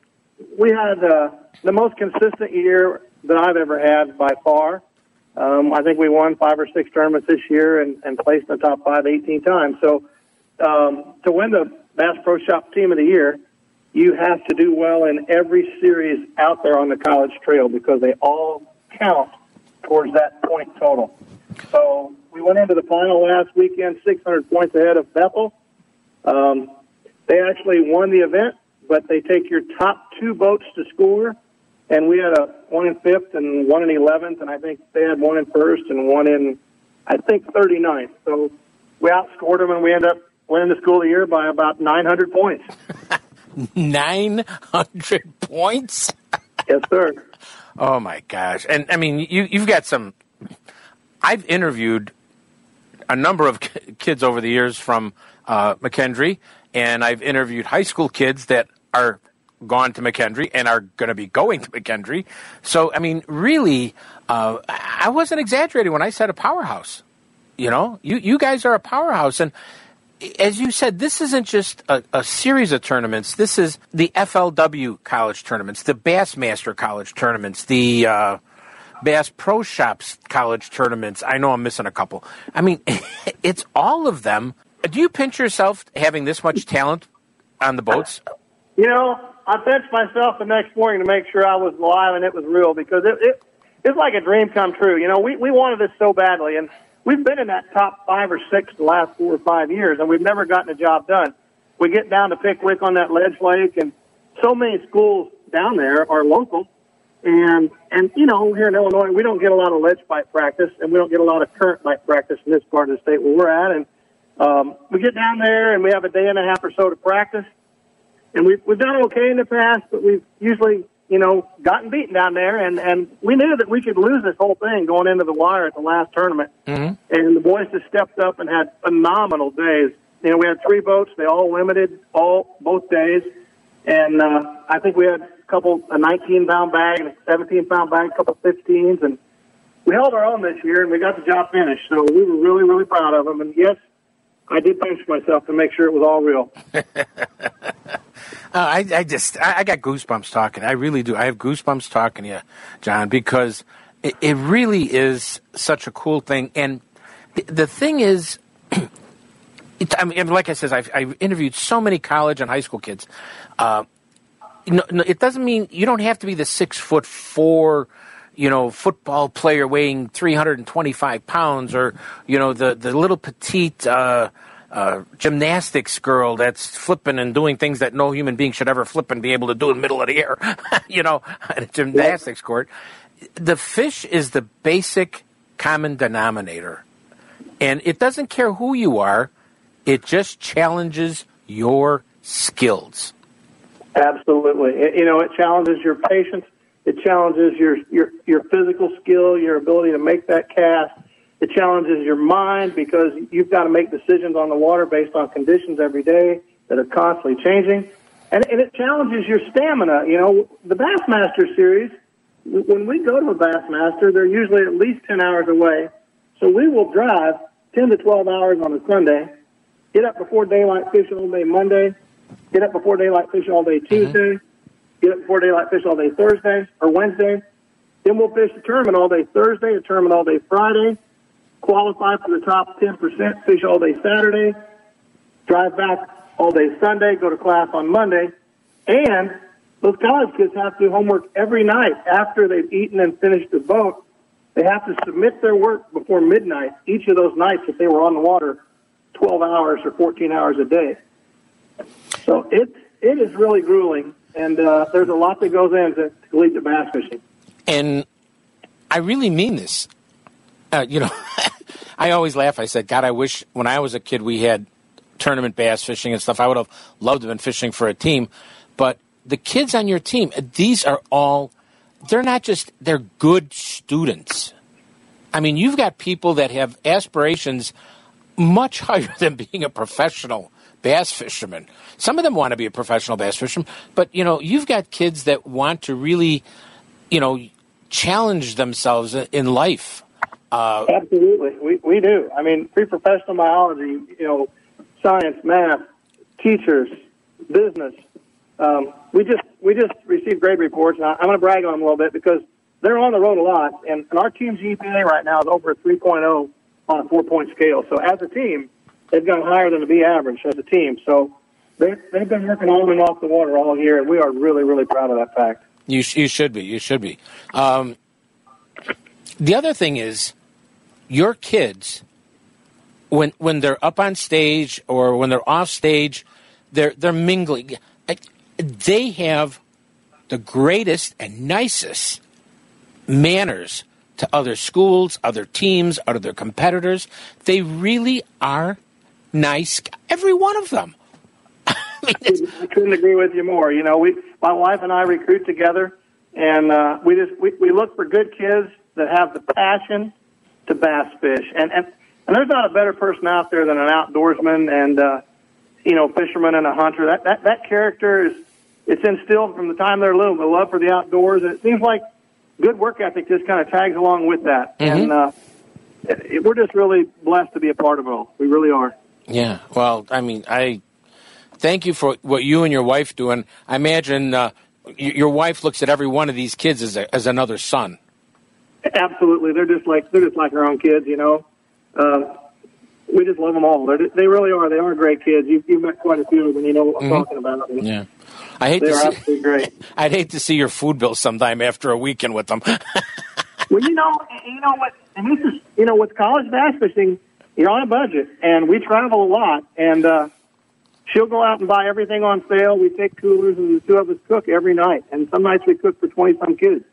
we had uh, the most consistent year that I've ever had by far. Um, I think we won five or six tournaments this year and, and placed in the top five 18 times. So um, to win the Bass Pro Shop Team of the Year, you have to do well in every series out there on the college trail because they all count towards that point total. So we went into the final last weekend 600 points ahead of Bethel. Um, they actually won the event, but they take your top two boats to score. And we had a one in fifth and one in eleventh, and I think they had one in first and one in, I think, 39th. So we outscored them, and we ended up winning the school of the year by about 900 points. 900 points? yes, sir. Oh my gosh! And I mean, you you've got some. I've interviewed a number of ki- kids over the years from uh, McKendree, and I've interviewed high school kids that are gone to McKendree and are going to be going to McKendree. So I mean, really, uh, I wasn't exaggerating when I said a powerhouse. You know, you you guys are a powerhouse, and as you said, this isn't just a, a, series of tournaments. This is the FLW college tournaments, the Bassmaster college tournaments, the uh, Bass Pro Shops college tournaments. I know I'm missing a couple. I mean, it's all of them. Do you pinch yourself having this much talent on the boats? You know, I pinched myself the next morning to make sure I was alive and it was real because it, it it's like a dream come true. You know, we we wanted this so badly, and we've been in that top five or six the last four or five years, and we've never gotten a job done. We get down to Pickwick on that ledge lake, and so many schools down there are local. And and you know, here in Illinois, we don't get a lot of ledge bite practice, and we don't get a lot of current bite practice in this part of the state where we're at. And um, we get down there, and we have a day and a half or so to practice. And we've we've done okay in the past, but we've usually you know, gotten beaten down there, and and we knew that we could lose this whole thing going into the wire at the last tournament. Mm-hmm. And the boys just stepped up and had phenomenal days. You know, we had three boats; they all limited all both days, and uh, I think we had a couple a 19 pound bag and a 17 pound bag, a couple 15s, and we held our own this year, and we got the job finished. So we were really really proud of them. And yes, I did pinch myself to make sure it was all real. Uh, I, I just, I, I, got goosebumps talking. I really do. I have goosebumps talking to you, John, because it, it really is such a cool thing. And the, thing is, it, I mean, like I said, I've, I've, interviewed so many college and high school kids. Uh, no, no, it doesn't mean you don't have to be the six foot four, you know, football player weighing 325 pounds or, you know, the, the little petite, uh, uh, gymnastics girl that's flipping and doing things that no human being should ever flip and be able to do in the middle of the air, you know, at a gymnastics court. The fish is the basic common denominator. And it doesn't care who you are, it just challenges your skills. Absolutely. You know, it challenges your patience, it challenges your, your, your physical skill, your ability to make that cast it challenges your mind because you've got to make decisions on the water based on conditions every day that are constantly changing. and, and it challenges your stamina. You know, the Bassmaster series, when we go to a Bassmaster, they're usually at least 10 hours away. So we will drive 10 to 12 hours on a Sunday, get up before daylight, fish all day Monday, get up before daylight, fish all day mm-hmm. Tuesday, get up before daylight, fish all day Thursday or Wednesday. Then we'll fish the tournament all day Thursday, a tournament all day Friday, qualify for the top 10%, fish all day Saturday, drive back all day Sunday, go to class on Monday, and those college kids have to do homework every night after they've eaten and finished the boat. They have to submit their work before midnight each of those nights if they were on the water 12 hours or 14 hours a day. So it it is really grueling, and uh, there's a lot that goes into collegiate bass fishing. And I really mean this. Uh, you know, I always laugh. I said, God, I wish when I was a kid we had tournament bass fishing and stuff. I would have loved to have been fishing for a team. But the kids on your team, these are all, they're not just, they're good students. I mean, you've got people that have aspirations much higher than being a professional bass fishermen. Some of them want to be a professional bass fisherman, but you know, you've got kids that want to really, you know, challenge themselves in life. Uh, Absolutely, we we do. I mean, pre-professional biology, you know, science, math, teachers, business. Um, we just we just received grade reports, and I, I'm going to brag on them a little bit because they're on the road a lot, and, and our team's GPA right now is over a 3.0 on a four-point scale. So as a team, they've gone higher than the B average as a team. So they they've been working on and off the water all year, and we are really really proud of that fact. You sh- you should be. You should be. Um, the other thing is, your kids, when when they're up on stage or when they're off stage, they're they're mingling. They have the greatest and nicest manners to other schools, other teams, other competitors. They really are nice. Every one of them. I couldn't agree with you more. You know, we, my wife and I recruit together, and uh, we just we, we look for good kids that have the passion to bass fish, and and and there's not a better person out there than an outdoorsman and uh, you know fisherman and a hunter. That that that character is it's instilled from the time they're little, the love for the outdoors, and it seems like good work ethic just kind of tags along with that, and uh, it, we're just really blessed to be a part of it all. We really are. Yeah. Well, I mean, I thank you for what you and your wife do, and I imagine uh, y- your wife looks at every one of these kids as a, as another son. Absolutely, they're just like they're just like our own kids, you know. Uh, we just love them all. They're, they really are. They are great kids. You've, you've met quite a few of them. You know what I'm Mhm. talking about. And Yeah. I hate They're to see. absolutely great. I'd hate to see your food bill sometime after a weekend with them. Well, you know, you know what, and this is, you know, with college bass fishing, you're on a budget, and we travel a lot, and uh, she'll go out and buy everything on sale. We take coolers, and the two of us cook every night, and some nights we cook for twenty some kids.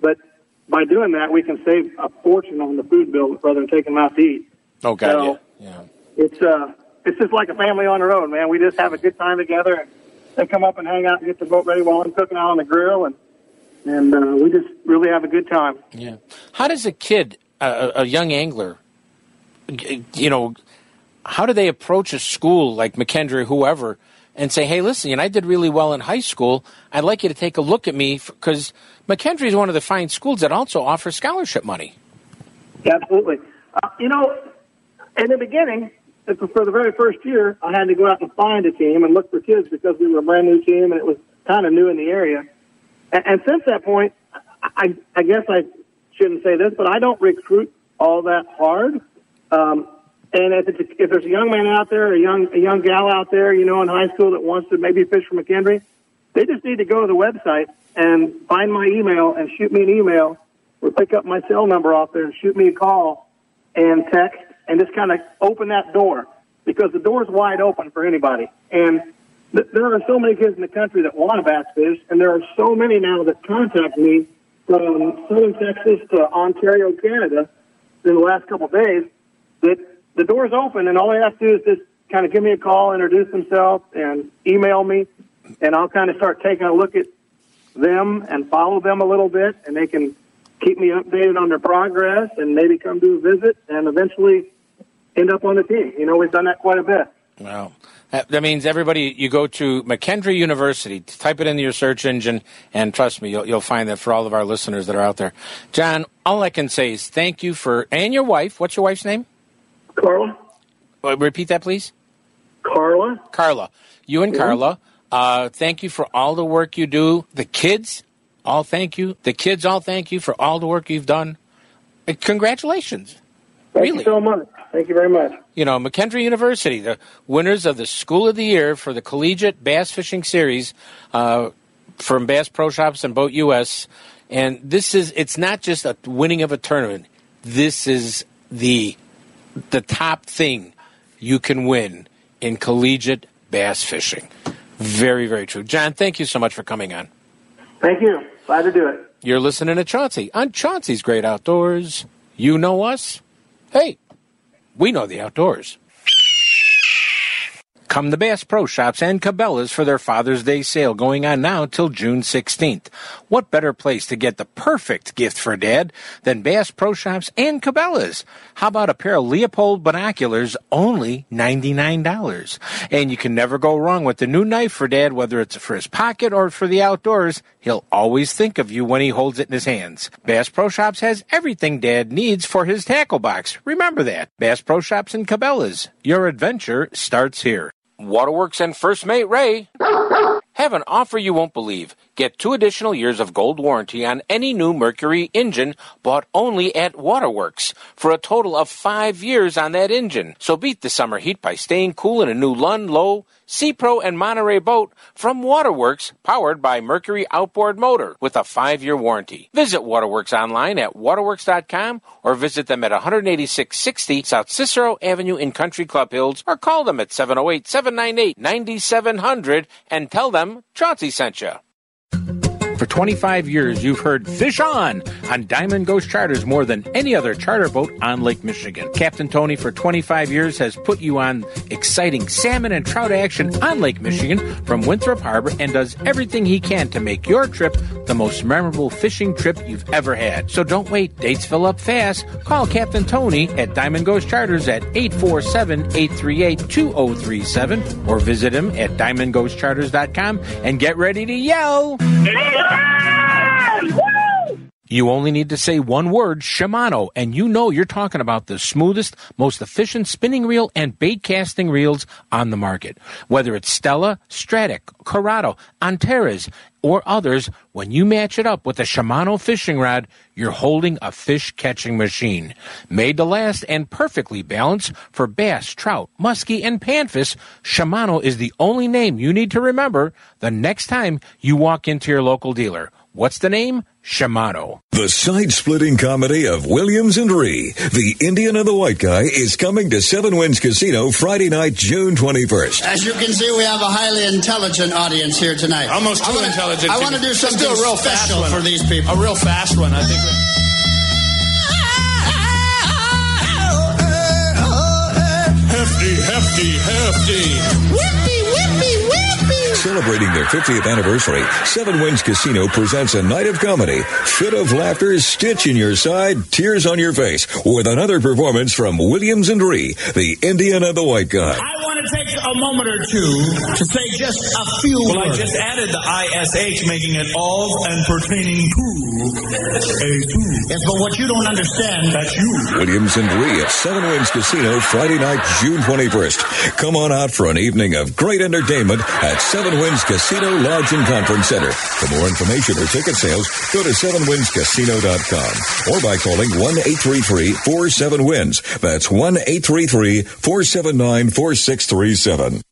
But by doing that, we can save a fortune on the food bill rather than taking them out to eat. oh God, So- yeah. It's uh, it's just like a family on the road, man. We just have a good time together. And they come up and hang out and get the boat ready while I'm cooking out on the grill, and and uh, we just really have a good time. Yeah. How does a kid, a, a young angler, you know, how do they approach a school like McKendree, whoever, and say, "Hey, listen, you know, I did really well in high school. I'd like you to take a look at me because McKendree is one of the fine schools that also offers scholarship money." Absolutely. Uh, you know, in the beginning, for the very first year, I had to go out and find a team and look for kids because we were a brand new team and it was kind of new in the area. And, and since that point, I, I guess I shouldn't say this, but I don't recruit all that hard. Um, and if, it's a, if there's a young man out there, a young a young gal out there, you know, in high school that wants to maybe fish for McKendree, they just need to go to the website and find my email and shoot me an email or pick up my cell number off there and shoot me a call and text and just kind of open that door because the door's wide open for anybody. And th- there are so many kids in the country that want to bass fish, and there are so many now that contact me from southern Texas to Ontario, Canada, in the last couple of days. That the door's open, and all they have to do is just kind of give me a call, introduce themselves, and email me, and I'll kind of start taking a look at them and follow them a little bit, and they can keep me updated on their progress and maybe come do a visit and eventually end up on the team. You know, we've done that quite a bit. Uh, That means everybody, you go to McKendree University, type it into your search engine, and trust me, you'll, you'll find that for all of our listeners that are out there. John, all I can say is thank you for, and your wife, what's your wife's name? Carla. Uh, repeat that, please. Carla. Carla. You and Yeah. Carla, uh, thank you for all the work you do. The kids, all thank you. The kids, all thank you for all the work you've done. Uh, Congratulations. Thank really. you so much. Thank you very much. You know, McKendree University, the winners of the School of the Year for the Collegiate Bass Fishing Series uh, from Bass Pro Shops and Boat US. And this is, it's not just a winning of a tournament. This is the, the top thing you can win in collegiate bass fishing. Very, very true. John, thank you so much for coming on. Thank you. Glad to do it. You're listening to Chauncey on Chauncey's Great Outdoors. You know us? Hey, we know the outdoors. Come to Bass Pro Shops and Cabela's for their Father's Day sale going on now till June 16th. What better place to get the perfect gift for Dad than Bass Pro Shops and Cabela's? How about a pair of Leupold binoculars, only $99? And you can never go wrong with the new knife for Dad, whether it's for his pocket or for the outdoors. He'll always think of you when he holds it in his hands. Bass Pro Shops has everything Dad needs for his tackle box. Remember that. Bass Pro Shops and Cabela's. Your adventure starts here. Waterworks and First Mate Ray have an offer you won't believe. Get two additional years of gold warranty on any new Mercury engine bought only at Waterworks for a total of five years on that engine. So beat the summer heat by staying cool in a new Lund, Lowe, Sea Pro, and Monterey boat from Waterworks, powered by Mercury outboard motor with a five-year warranty. Visit Waterworks online at waterworks.com or visit them at 18660 South Cicero Avenue in Country Club Hills or call them at 708-798-9700 and tell them Chauncey sent you. For 25 years, you've heard Fish On on Diamond Ghost Charters more than any other charter boat on Lake Michigan. Captain Tony, for 25 years, has put you on exciting salmon and trout action on Lake Michigan from Winthrop Harbor and does everything he can to make your trip the most memorable fishing trip you've ever had. So don't wait, dates fill up fast. Call Captain Tony at Diamond Ghost Charters at 847 838 2037 or visit him at diamondghostcharters.com and get ready to yell. Woo! You only need to say one word, Shimano, and you know you're talking about the smoothest, most efficient spinning reel and bait casting reels on the market. Whether it's Stella, Stradic, Curado, Antares, or others, when you match it up with a Shimano fishing rod, you're holding a fish catching machine. Made to last and perfectly balanced for bass, trout, muskie, and panfish, Shimano is the only name you need to remember the next time you walk into your local dealer. What's the name? Shimano. The side-splitting comedy of Williams and Ree, The Indian and the White Guy, is coming to Seven Winds Casino Friday night, June 21st. As you can see, we have a highly intelligent audience here tonight. Almost too I wanna- intelligent. I want to do Let's something do a real fast special one. for these people. A real fast one, I think. Hefty, hefty, hefty. Celebrating their 50th anniversary, Seven Winds Casino presents a night of comedy, fit of laughter, stitch in your side, tears on your face, with another performance from Williams and Ree, The Indian and the White Guy. I want to take a moment or two to say just a few Well, I just added the ISH, making it of and pertaining to a two. Yes, but what you don't understand. That's you. Williams and Ree at Seven Winds Casino Friday night, June 21st. Come on out for an evening of great entertainment at Seven Winds Casino Lodge and Conference Center. For more information or ticket sales, go to sevenwindscasino.com or by calling 1-833-47-WINS. That's 1-833-479-4637.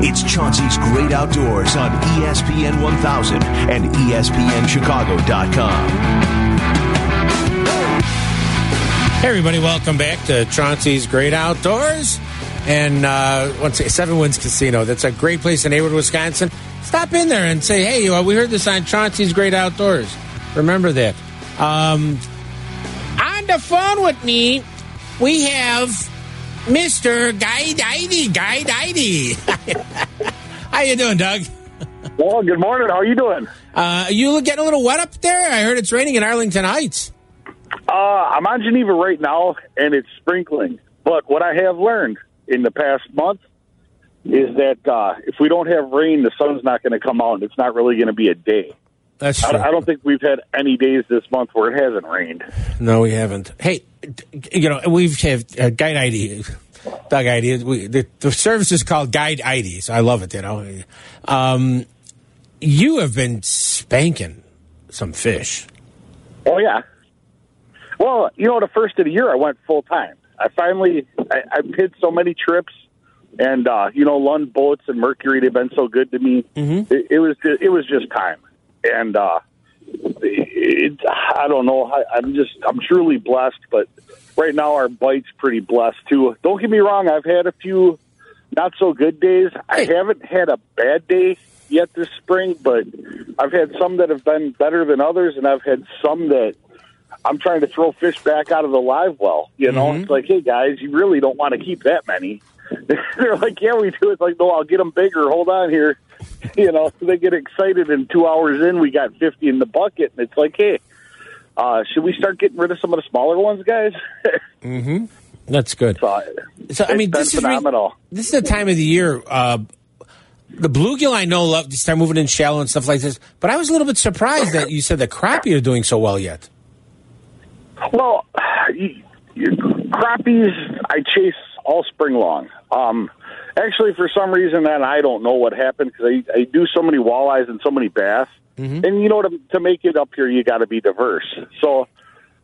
It's Chauncey's Great Outdoors on ESPN 1000 and ESPNChicago.com. Hey, everybody, welcome back to Chauncey's Great Outdoors. And uh, once Seven Winds Casino. That's a great place in Hayward, Wisconsin. Stop in there and say, hey, uh, we heard this on Chauncey's Great Outdoors. Remember that. Um, on the phone with me, we have Mr. Guide ID. Guide ID. How you doing, Doug? Well, good morning. How are you doing? Uh, you getting a little wet up there? I heard it's raining in Arlington Heights. Uh, I'm on Geneva right now, and it's sprinkling. But what I have learned in the past month is that uh, if we don't have rain, the sun's not going to come out, and it's not really going to be a day. That's I, true. I don't think we've had any days this month where it hasn't rained. No, we haven't. Hey, you know, we've had uh, Guide ID, Doug ID. We, the, the service is called Guide ID, so I love it. You know, um, you have been spanking some fish. Oh yeah. Well, you know, the first of the year I went full time. I finally I, I've hit so many trips, and uh, you know, Lund bullets and Mercury they've been so good to me. Mm-hmm. It, it was ju- it was just time, and uh, it, I don't know. I, I'm just I'm truly blessed, but right now our bite's pretty blessed too. Don't get me wrong. I've had a few not so good days. I haven't had a bad day yet this spring, but I've had some that have been better than others, and I've had some that I'm trying to throw fish back out of the live well. You know, it's like, hey guys, you really don't want to keep that many. They're like, yeah, we do. It's like, no, I'll get them bigger. Hold on here. You know, so they get excited, and two hours in, we got 50 in the bucket, and it's like, hey, uh, should we start getting rid of some of the smaller ones, guys? Mm-hmm. That's good. So, So I mean, this is re- this is the time of the year. Uh, the bluegill I know love to start moving in shallow and stuff like this, but I was a little bit surprised that you said the crappie are doing so well yet. Well, you, you, crappies I chase all spring long. Um, actually, for some reason, that I don't know what happened because I, I do so many walleyes and so many bass, and you know to to make it up here, you got to be diverse. So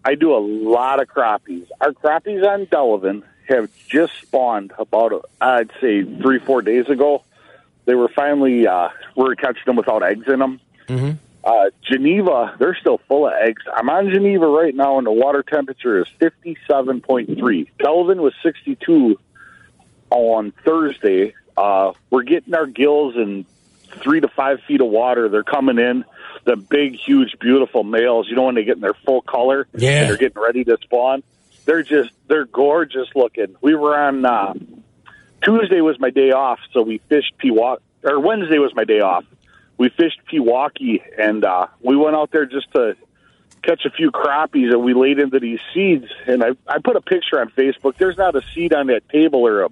I do a lot of crappies. Our crappies on Delavan have just spawned about I'd say three four days ago. They were finally uh, we were catching them without eggs in them. Mm-hmm. Uh, Geneva, they're still full of eggs. I'm on Geneva right now, and the water temperature is 57.3. Kelvin was 62 on Thursday. Uh, we're getting our gills in three to five feet of water. They're coming in. The big, huge, beautiful males. You know when they get in their full color, Yeah. and they're getting ready to spawn. They're just they're gorgeous looking. We were on uh, Tuesday was my day off, so we fished Pewaukee. Or Wednesday was my day off. We fished Pewaukee, and uh, we went out there just to catch a few crappies, and we laid into these seeds. And I, I put a picture on Facebook. There's not a seed on that table or a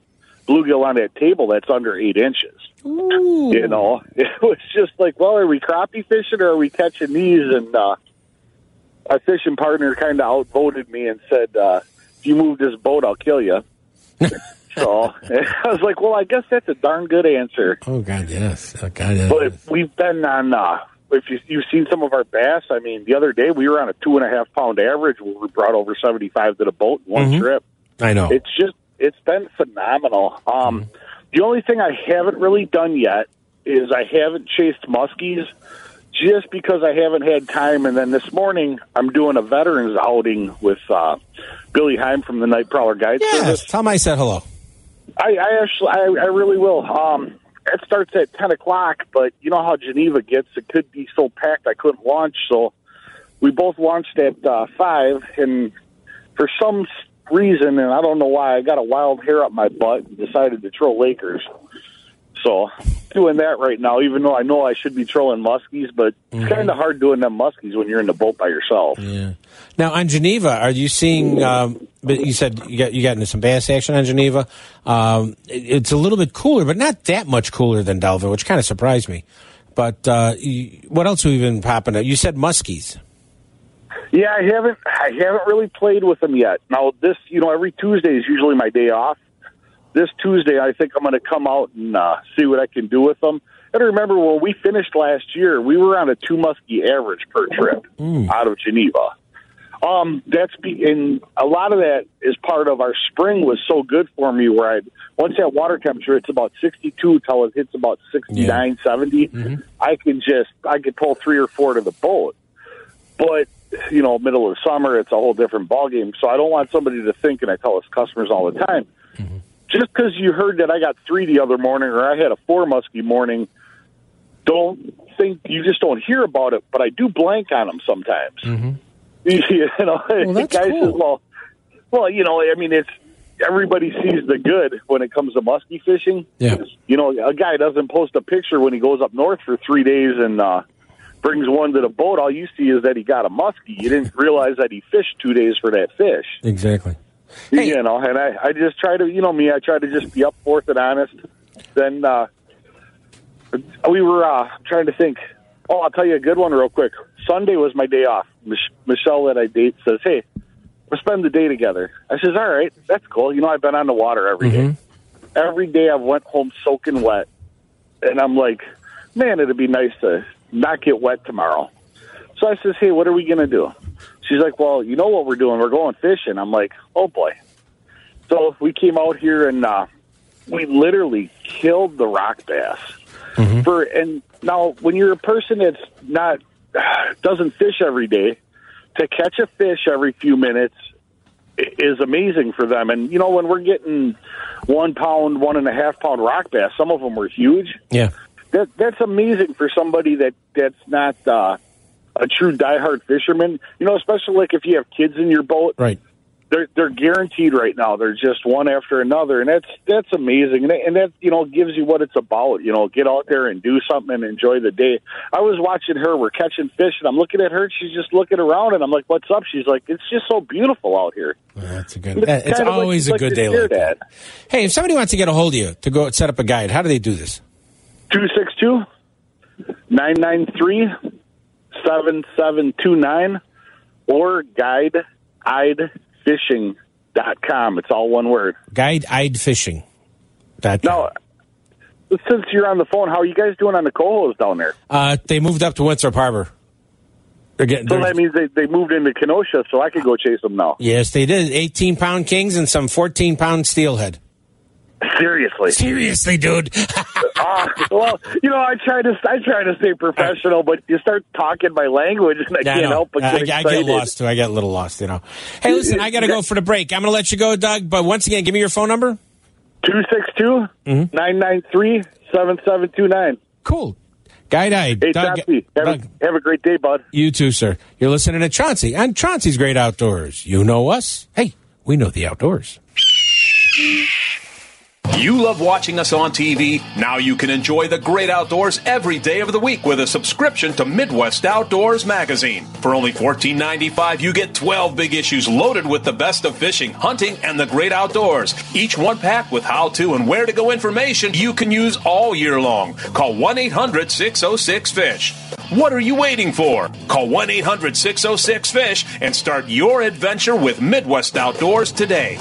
bluegill on that table that's under eight inches. You know, it was just like, well, are we crappie fishing or are we catching these? And uh, my fishing partner kind of outvoted me and said, uh, "If you move this boat, I'll kill you." so I was like, "Well, I guess that's a darn good answer." Oh God, yes. Oh God, yes. But we've been on. Uh, if you, you've seen some of our bass, I mean, the other day we were on a two and a half pound average. Where we brought over seventy five to the boat in one Mhm. trip. I know. It's just it's been phenomenal. Um, The only thing I haven't really done yet is I haven't chased muskies just because I haven't had time. And then this morning I'm doing a veterans outing with uh, Billy Heim from the Night Prowler Guide Service. yes. Tell him I said hello. I, I actually, I, I really will. Um, it starts at ten o'clock, but you know how Geneva gets; it could be so packed I couldn't launch. So we both launched at uh, five, and for some reason, and I don't know why, I got a wild hair up my butt and decided to troll Lakers. So doing that right now, even though I know I should be trolling muskies, but it's kind of hard doing them muskies when you're in the boat by yourself. Yeah. Now on Geneva, are you seeing? Um, but you said you got you got into some bass action on Geneva. Um, it- it's a little bit cooler, but not that much cooler than Delavan, which kind of surprised me. But uh, you, what else have we been popping up? You said muskies. Yeah, I haven't. I haven't really played with them yet. Now, this, you know, every Tuesday is usually my day off. This Tuesday, I think I'm going to come out and uh, see what I can do with them. And remember, when we finished last year, we were on a two muskie average per trip out of Geneva. Um, that's be, and a lot of that is part of our spring was so good for me. Where I once that water temperature, it's about 62 till it hits about 69, 70. I can just I could pull three or four to the boat. But you know, middle of summer, it's a whole different ballgame. So I don't want somebody to think, and I tell us customers all the time, just because you heard that I got three the other morning or I had a four muskie morning, don't think you just don't hear about it. But I do blank on them sometimes. you know, Well, the that's guy cool. says, "Well, well, you know, I mean, it's everybody sees the good when it comes to muskie fishing. Yeah. You know, a guy doesn't post a picture when he goes up north for three days and uh, brings one to the boat. All you see is that he got a muskie. You didn't realize that he fished two days for that fish. Exactly. You know, and I, I just try to, you know me, I try to just be up forth and honest. Then uh, we were uh, trying to think. Oh, I'll tell you a good one real quick. Sunday was my day off. Mich- Michelle that I date says, "Hey, we'll spend the day together." I says, "All right, that's cool." You know, I've been on the water every day. Every day I went home soaking wet, and I'm like, "Man, it'd be nice to not get wet tomorrow." So I says, "Hey, what are we gonna do?" She's like, "Well, you know what we're doing? We're going fishing." I'm like, "Oh boy." So we came out here and uh, we literally killed the rock bass. For and now, when you're a person that's not doesn't fish every day, to catch a fish every few minutes is amazing for them. And you know, when we're getting one pound, one and a half pound rock bass, some of them were huge. Yeah. That that's amazing for somebody that that's not uh, a true diehard fisherman. You know, especially like if you have kids in your boat. Right. They're they're guaranteed right now. They're just one after another, and that's that's amazing. And that, and that you know gives you what it's about. You know, get out there and do something and enjoy the day. I was watching her. We're catching fish, and I'm looking at her. She's just looking around, and I'm like, "What's up?" She's like, "It's just so beautiful out here." That's a good. It's like- always like a good to day like that. Hey, if somebody wants to get a hold of you to go set up a guide, how do they do this? 262 993 7729 or guideidefishing.com. It's all one word. Guide ID fishing. That Now, since you're on the phone, how are you guys doing on the cohos down there? uh, they moved up to Winthrop Harbor. They're getting. So they're- that means they, they moved into Kenosha, so I could go chase them now. yes, they did. Eighteen pound kings and some fourteen pound steelhead. Seriously. Seriously, dude. Ah, well, you know, I try to I try to stay professional, but you start talking my language, and I I can't know. help but I, get I excited. get lost too. I get a little lost, you know. Hey, listen, I got to go for the break. I'm going to let you go, Doug. But once again, give me your phone number. 262 993 7729. Cool. Guide ID. Hey, Doug, Chauncey, have, a, have a great day, bud. You too, sir. You're listening to Chauncey and Chauncey's Great Outdoors. You know us. Hey, we know the outdoors. You love watching us on TV? Now you can enjoy the great outdoors every day of the week with a subscription to Midwest Outdoors magazine. For only $14.95, you get 12 big issues loaded with the best of fishing, hunting, and the great outdoors. Each one packed with how to and where to go information you can use all year long. Call 1 800 606 FISH. What are you waiting for? Call 1 800 606 FISH and start your adventure with Midwest Outdoors today.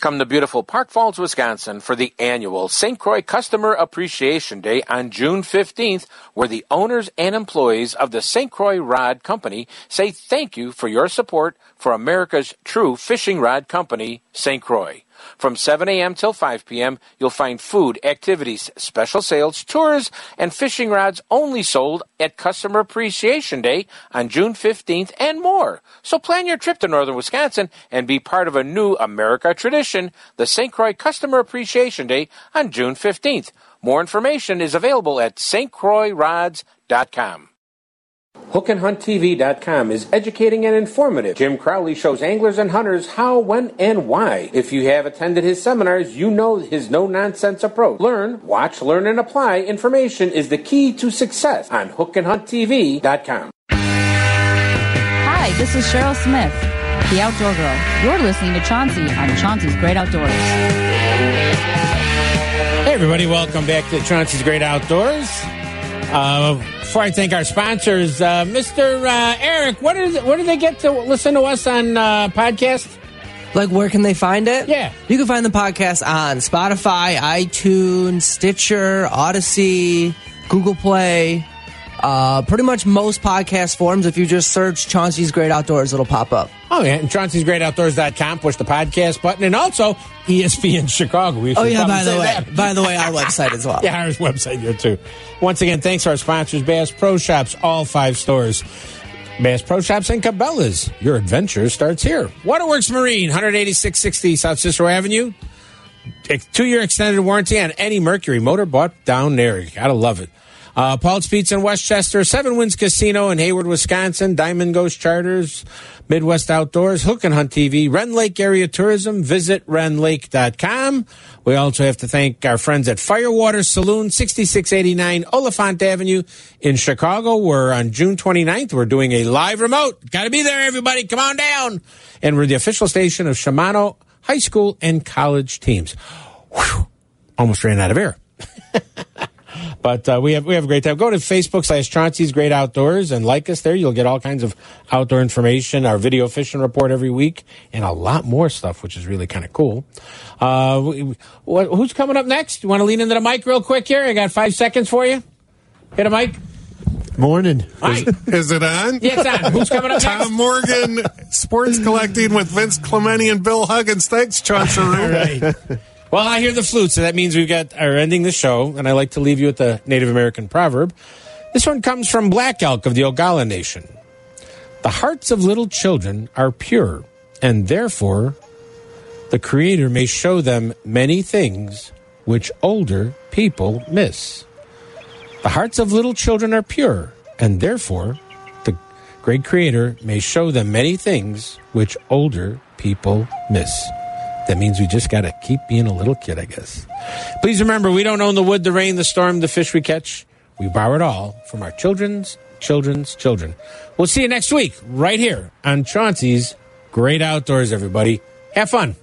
Come to beautiful Park Falls, Wisconsin for the annual St. Croix Customer Appreciation Day on June 15th, where the owners and employees of the St. Croix Rod Company say thank you for your support for America's true fishing rod company, St. Croix. From 7 a.m. till 5 p.m., you'll find food, activities, special sales, tours, and fishing rods only sold at Customer Appreciation Day on June 15th and more. So plan your trip to northern Wisconsin and be part of a new America tradition, the St. Croix Customer Appreciation Day on June 15th. More information is available at stcroixrods.com. HookandHuntTV.com is educating and informative. Jim Crowley shows anglers and hunters how, when, and why. If you have attended his seminars, you know his no nonsense approach. Learn, watch, learn, and apply information is the key to success on HookandHuntTV.com. Hi, this is Cheryl Smith, the Outdoor Girl. You're listening to Chauncey on Chauncey's Great Outdoors. Hey, everybody, welcome back to Chauncey's Great Outdoors. Uh, before I thank our sponsors, uh, Mr. Uh, Eric, what is where do they get to listen to us on uh, podcast? Like, where can they find it? Yeah. You can find the podcast on Spotify, iTunes, Stitcher, Odyssey, Google Play, Uh, pretty much most podcast forums, if you just search Chauncey's Great Outdoors, it'll pop up. Oh, yeah. And Chauncey'sGreatOutdoors.com. Push the podcast button. And also ESPN Chicago. We Oh yeah, by the way, that. by the way, our website as well. Yeah, our website here too. Once again, thanks to our sponsors, Bass Pro Shops, all five stores. Bass Pro Shops and Cabela's. Your adventure starts here. Waterworks Marine, 18660 South Cicero Avenue. Two year extended warranty on any Mercury motor bought down there. You gotta love it. Uh, Paul's Pizza in Westchester, Seven Winds Casino in Hayward, Wisconsin, Diamond Ghost Charters, Midwest Outdoors, Hook and Hunt TV, Rend Lake Area Tourism. Visit rendlake.com. We also have to thank our friends at Firewater Saloon, 6689 Oliphant Avenue in Chicago. We're on June 29th. We're doing a live remote. Got to be there, everybody. Come on down. And we're the official station of Shimano high school and college teams. Whew. Almost ran out of air. But uh, we have we have a great time. Go to Facebook slash Chauncey's Great Outdoors and like us there. You'll get all kinds of outdoor information, our video fishing report every week, and a lot more stuff, which is really kind of cool. Uh, what, who's coming up next? You want to lean into the mic real quick here? I got five seconds for you. Hit a mic. Morning. Hi. Is it on? Yeah, it's on. Who's coming up next? Tom Morgan, Sports Collecting with Vince Clementi and Bill Huggins. Thanks, Chauncey. All right. Well, I hear the flute, so that means we've got our ending the show, and I like to leave you with the Native American proverb. This one comes from Black Elk of the Oglala Nation. The hearts of little children are pure, and therefore the Creator may show them many things which older people miss. The hearts of little children are pure, and therefore the great Creator may show them many things which older people miss. That means we just got to keep being a little kid, I guess. Please remember, we don't own the wood, the rain, the storm, the fish we catch. We borrow it all from our children's children's children. We'll see you next week, right here on Chauncey's Great Outdoors, everybody. Have fun.